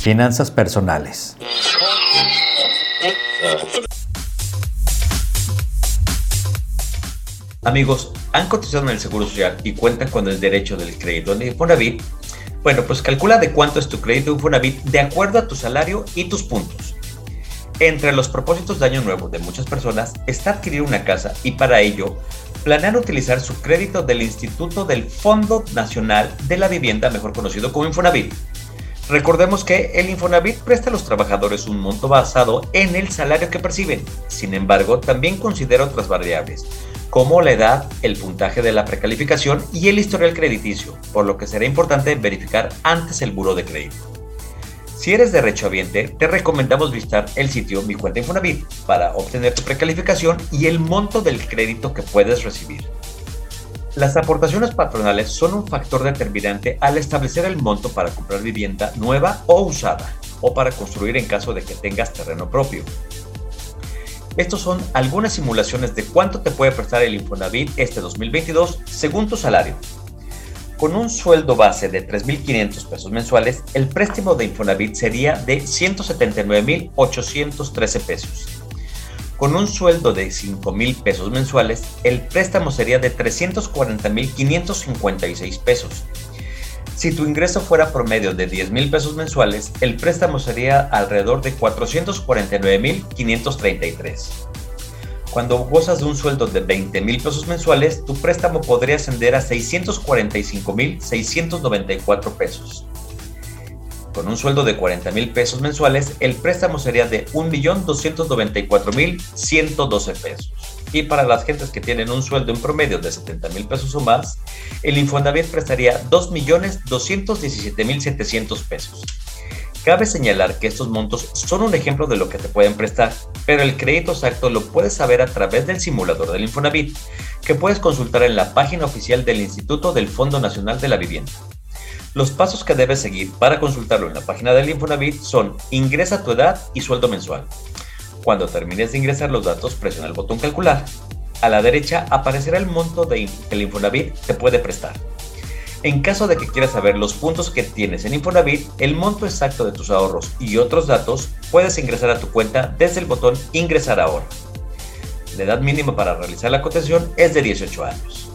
Finanzas personales. Amigos, ¿han cotizado en el Seguro Social y cuentan con el derecho del crédito en Infonavit? Bueno, pues calcula de cuánto es tu crédito Infonavit de acuerdo a tu salario y tus puntos. Entre los propósitos de Año Nuevo de muchas personas está adquirir una casa y para ello planean utilizar su crédito del Instituto del Fondo Nacional de la Vivienda, mejor conocido como Infonavit. Recordemos que el Infonavit presta a los trabajadores un monto basado en el salario que perciben. Sin embargo, también considera otras variables, como la edad, el puntaje de la precalificación y el historial crediticio, por lo que será importante verificar antes el buro de crédito. Si eres derechohabiente, te recomendamos visitar el sitio Mi Cuenta Infonavit para obtener tu precalificación y el monto del crédito que puedes recibir. Las aportaciones patronales son un factor determinante al establecer el monto para comprar vivienda nueva o usada, o para construir en caso de que tengas terreno propio. Estos son algunas simulaciones de cuánto te puede prestar el Infonavit este 2022 según tu salario. Con un sueldo base de 3.500 pesos mensuales, el préstamo de Infonavit sería de 179.813 pesos con un sueldo de 5 mil pesos mensuales, el préstamo sería de 340 mil 556 pesos. Si tu ingreso fuera promedio de 10 mil pesos mensuales, el préstamo sería alrededor de 449 mil 533. Cuando gozas de un sueldo de 20 mil pesos mensuales, tu préstamo podría ascender a 645 mil 694 pesos. Con un sueldo de 40 mil pesos mensuales, el préstamo sería de 1.294.112 pesos. Y para las gentes que tienen un sueldo en promedio de 70 mil pesos o más, el Infonavit prestaría 2.217.700 pesos. Cabe señalar que estos montos son un ejemplo de lo que te pueden prestar, pero el crédito exacto lo puedes saber a través del simulador del Infonavit, que puedes consultar en la página oficial del Instituto del Fondo Nacional de la Vivienda. Los pasos que debes seguir para consultarlo en la página del Infonavit son ingresa tu edad y sueldo mensual. Cuando termines de ingresar los datos, presiona el botón calcular. A la derecha aparecerá el monto que el Infonavit te puede prestar. En caso de que quieras saber los puntos que tienes en Infonavit, el monto exacto de tus ahorros y otros datos, puedes ingresar a tu cuenta desde el botón Ingresar ahora. La edad mínima para realizar la cotización es de 18 años.